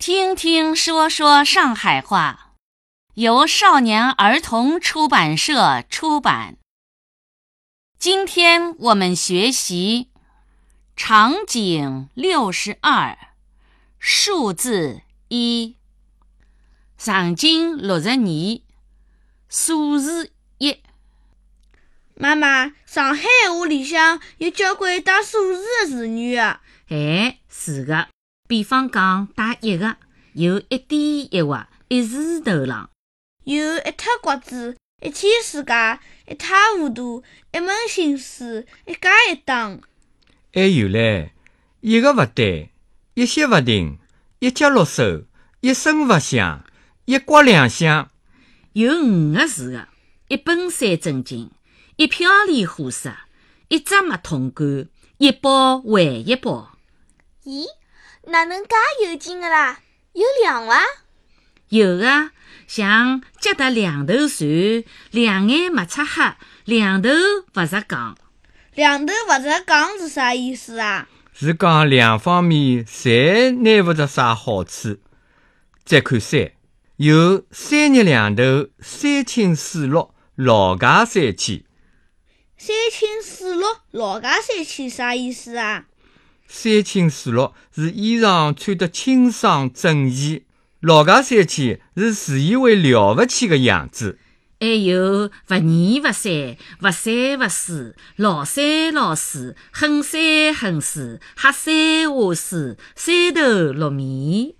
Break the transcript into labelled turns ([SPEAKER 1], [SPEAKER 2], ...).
[SPEAKER 1] 听听说说上海话，由少年儿童出版社出版。今天我们学习场景六十二，数字一。场景六十二，数字一。
[SPEAKER 2] 妈妈，上海话里向有交关带数字的词语啊。
[SPEAKER 1] 哎，是的。比方讲，带一个，有一点一划，一字头浪；
[SPEAKER 2] 有一塌瓜子，一天世界，一塌糊涂，一门心思，一家一档。
[SPEAKER 3] 还有嘞，一个勿对，一歇勿停，一脚落手，一声勿响，一刮两响。
[SPEAKER 1] 有五个字的，一本三正经，一瓢里货色，一只马桶盖，一包还一包。
[SPEAKER 2] 咦？哪能介有劲个啦？有两伐？
[SPEAKER 1] 有啊，像脚踏两头船，两眼没擦黑，两头勿着杠。
[SPEAKER 2] 两头勿着杠是啥意思啊？
[SPEAKER 3] 是讲两方面侪拿勿着啥好处。再看三，有三日两头，三清四落，劳驾三千。
[SPEAKER 2] 三清四落，劳驾三千啥意思啊？
[SPEAKER 3] 三清四落是衣裳穿得清爽整齐，老家三千是自以为了不起的样子。
[SPEAKER 1] 还有勿泥勿散，勿三勿四，老三老四，狠三狠四，黑三下四，三头六面。